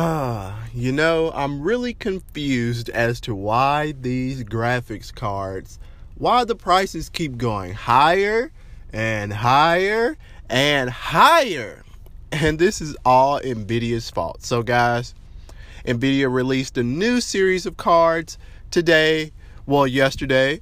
Ah, you know, I'm really confused as to why these graphics cards, why the prices keep going higher and higher and higher. And this is all Nvidia's fault. So, guys, Nvidia released a new series of cards today, well, yesterday,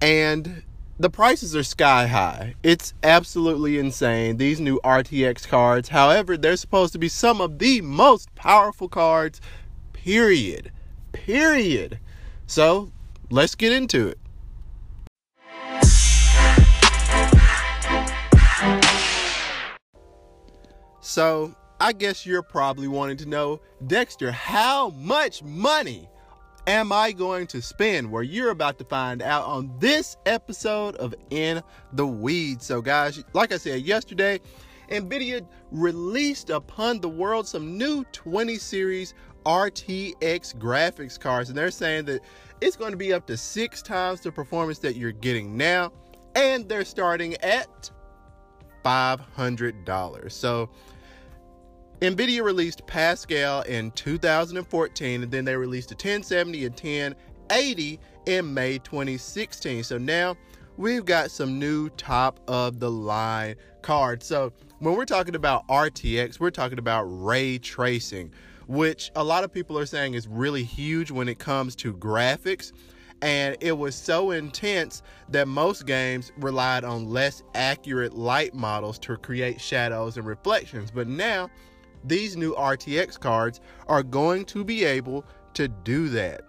and the prices are sky high. It's absolutely insane. These new RTX cards, however, they're supposed to be some of the most powerful cards, period. Period. So, let's get into it. So, I guess you're probably wanting to know, Dexter, how much money am I going to spend? Where you're about to find out on this episode of In the Weeds. So, guys, like I said yesterday, NVIDIA released upon the world some new 20 series RTX graphics cards, and they're saying that it's going to be up to six times the performance that you're getting now, and they're starting at $500. So, NVIDIA released Pascal in 2014, and then they released a 1070 and 1080 in May 2016. So now we've got some new top of the line cards. So when we're talking about RTX, we're talking about ray tracing, which a lot of people are saying is really huge when it comes to graphics. And it was so intense that most games relied on less accurate light models to create shadows and reflections. But now these new RTX cards are going to be able to do that.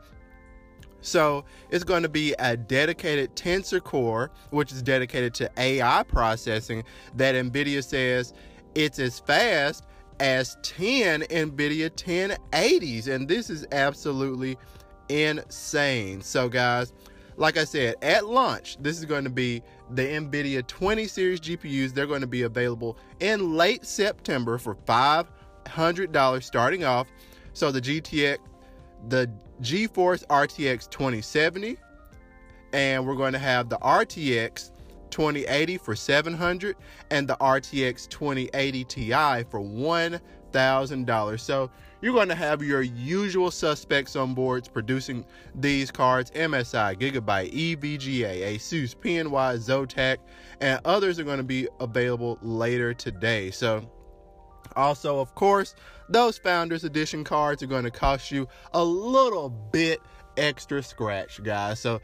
So it's going to be a dedicated Tensor Core, which is dedicated to AI processing, that NVIDIA says it's as fast as 10 NVIDIA 1080s. And this is absolutely insane. So, guys, like I said, at launch, this is going to be the NVIDIA 20 series GPUs. They're going to be available in late September for five $100 starting off. So the GTX, the GeForce RTX 2070, and we're going to have the RTX 2080 for 700 and the RTX 2080 Ti for $1,000. So you're going to have your usual suspects on boards producing these cards MSI, Gigabyte, EVGA, Asus, PNY, Zotac, and others are going to be available later today. So also, of course, those Founders Edition cards are going to cost you a little bit extra scratch, guys. So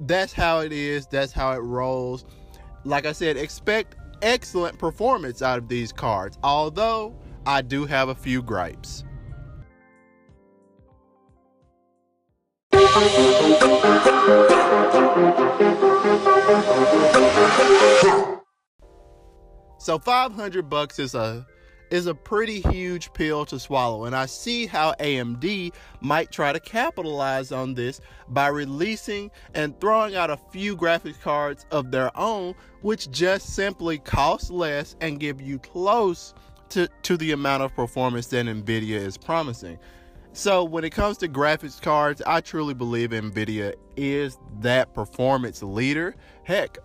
that's how it is, that's how it rolls. Like I said, expect excellent performance out of these cards, although I do have a few gripes. So 500 bucks is a is a pretty huge pill to swallow, and I see how AMD might try to capitalize on this by releasing and throwing out a few graphics cards of their own, which just simply cost less and give you close to, to the amount of performance that NVIDIA is promising. So, when it comes to graphics cards, I truly believe NVIDIA is that performance leader. Heck,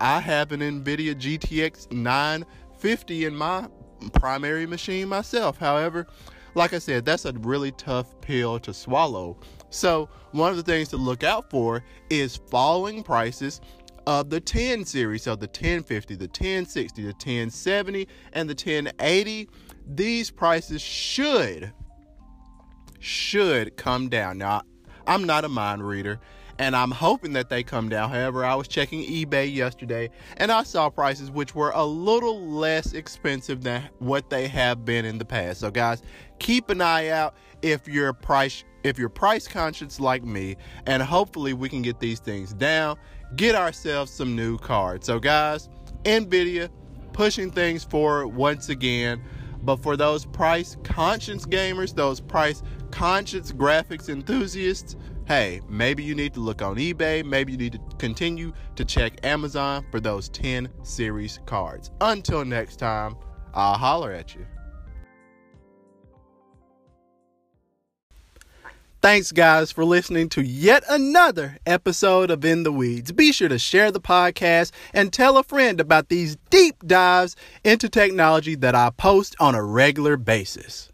I have an NVIDIA GTX 950 in my primary machine myself. However, like I said, that's a really tough pill to swallow. So, one of the things to look out for is falling prices of the 10 series, so the 1050, the 1060, the 1070, and the 1080. These prices should should come down. Now, I'm not a mind reader, and I'm hoping that they come down. However, I was checking eBay yesterday and I saw prices which were a little less expensive than what they have been in the past. So guys, keep an eye out if you're price if you're price conscious like me and hopefully we can get these things down, get ourselves some new cards. So guys, Nvidia pushing things forward once again. But for those price conscious gamers, those price conscious graphics enthusiasts, hey, maybe you need to look on eBay. Maybe you need to continue to check Amazon for those 10 series cards. Until next time, I'll holler at you. Thanks, guys, for listening to yet another episode of In the Weeds. Be sure to share the podcast and tell a friend about these deep dives into technology that I post on a regular basis.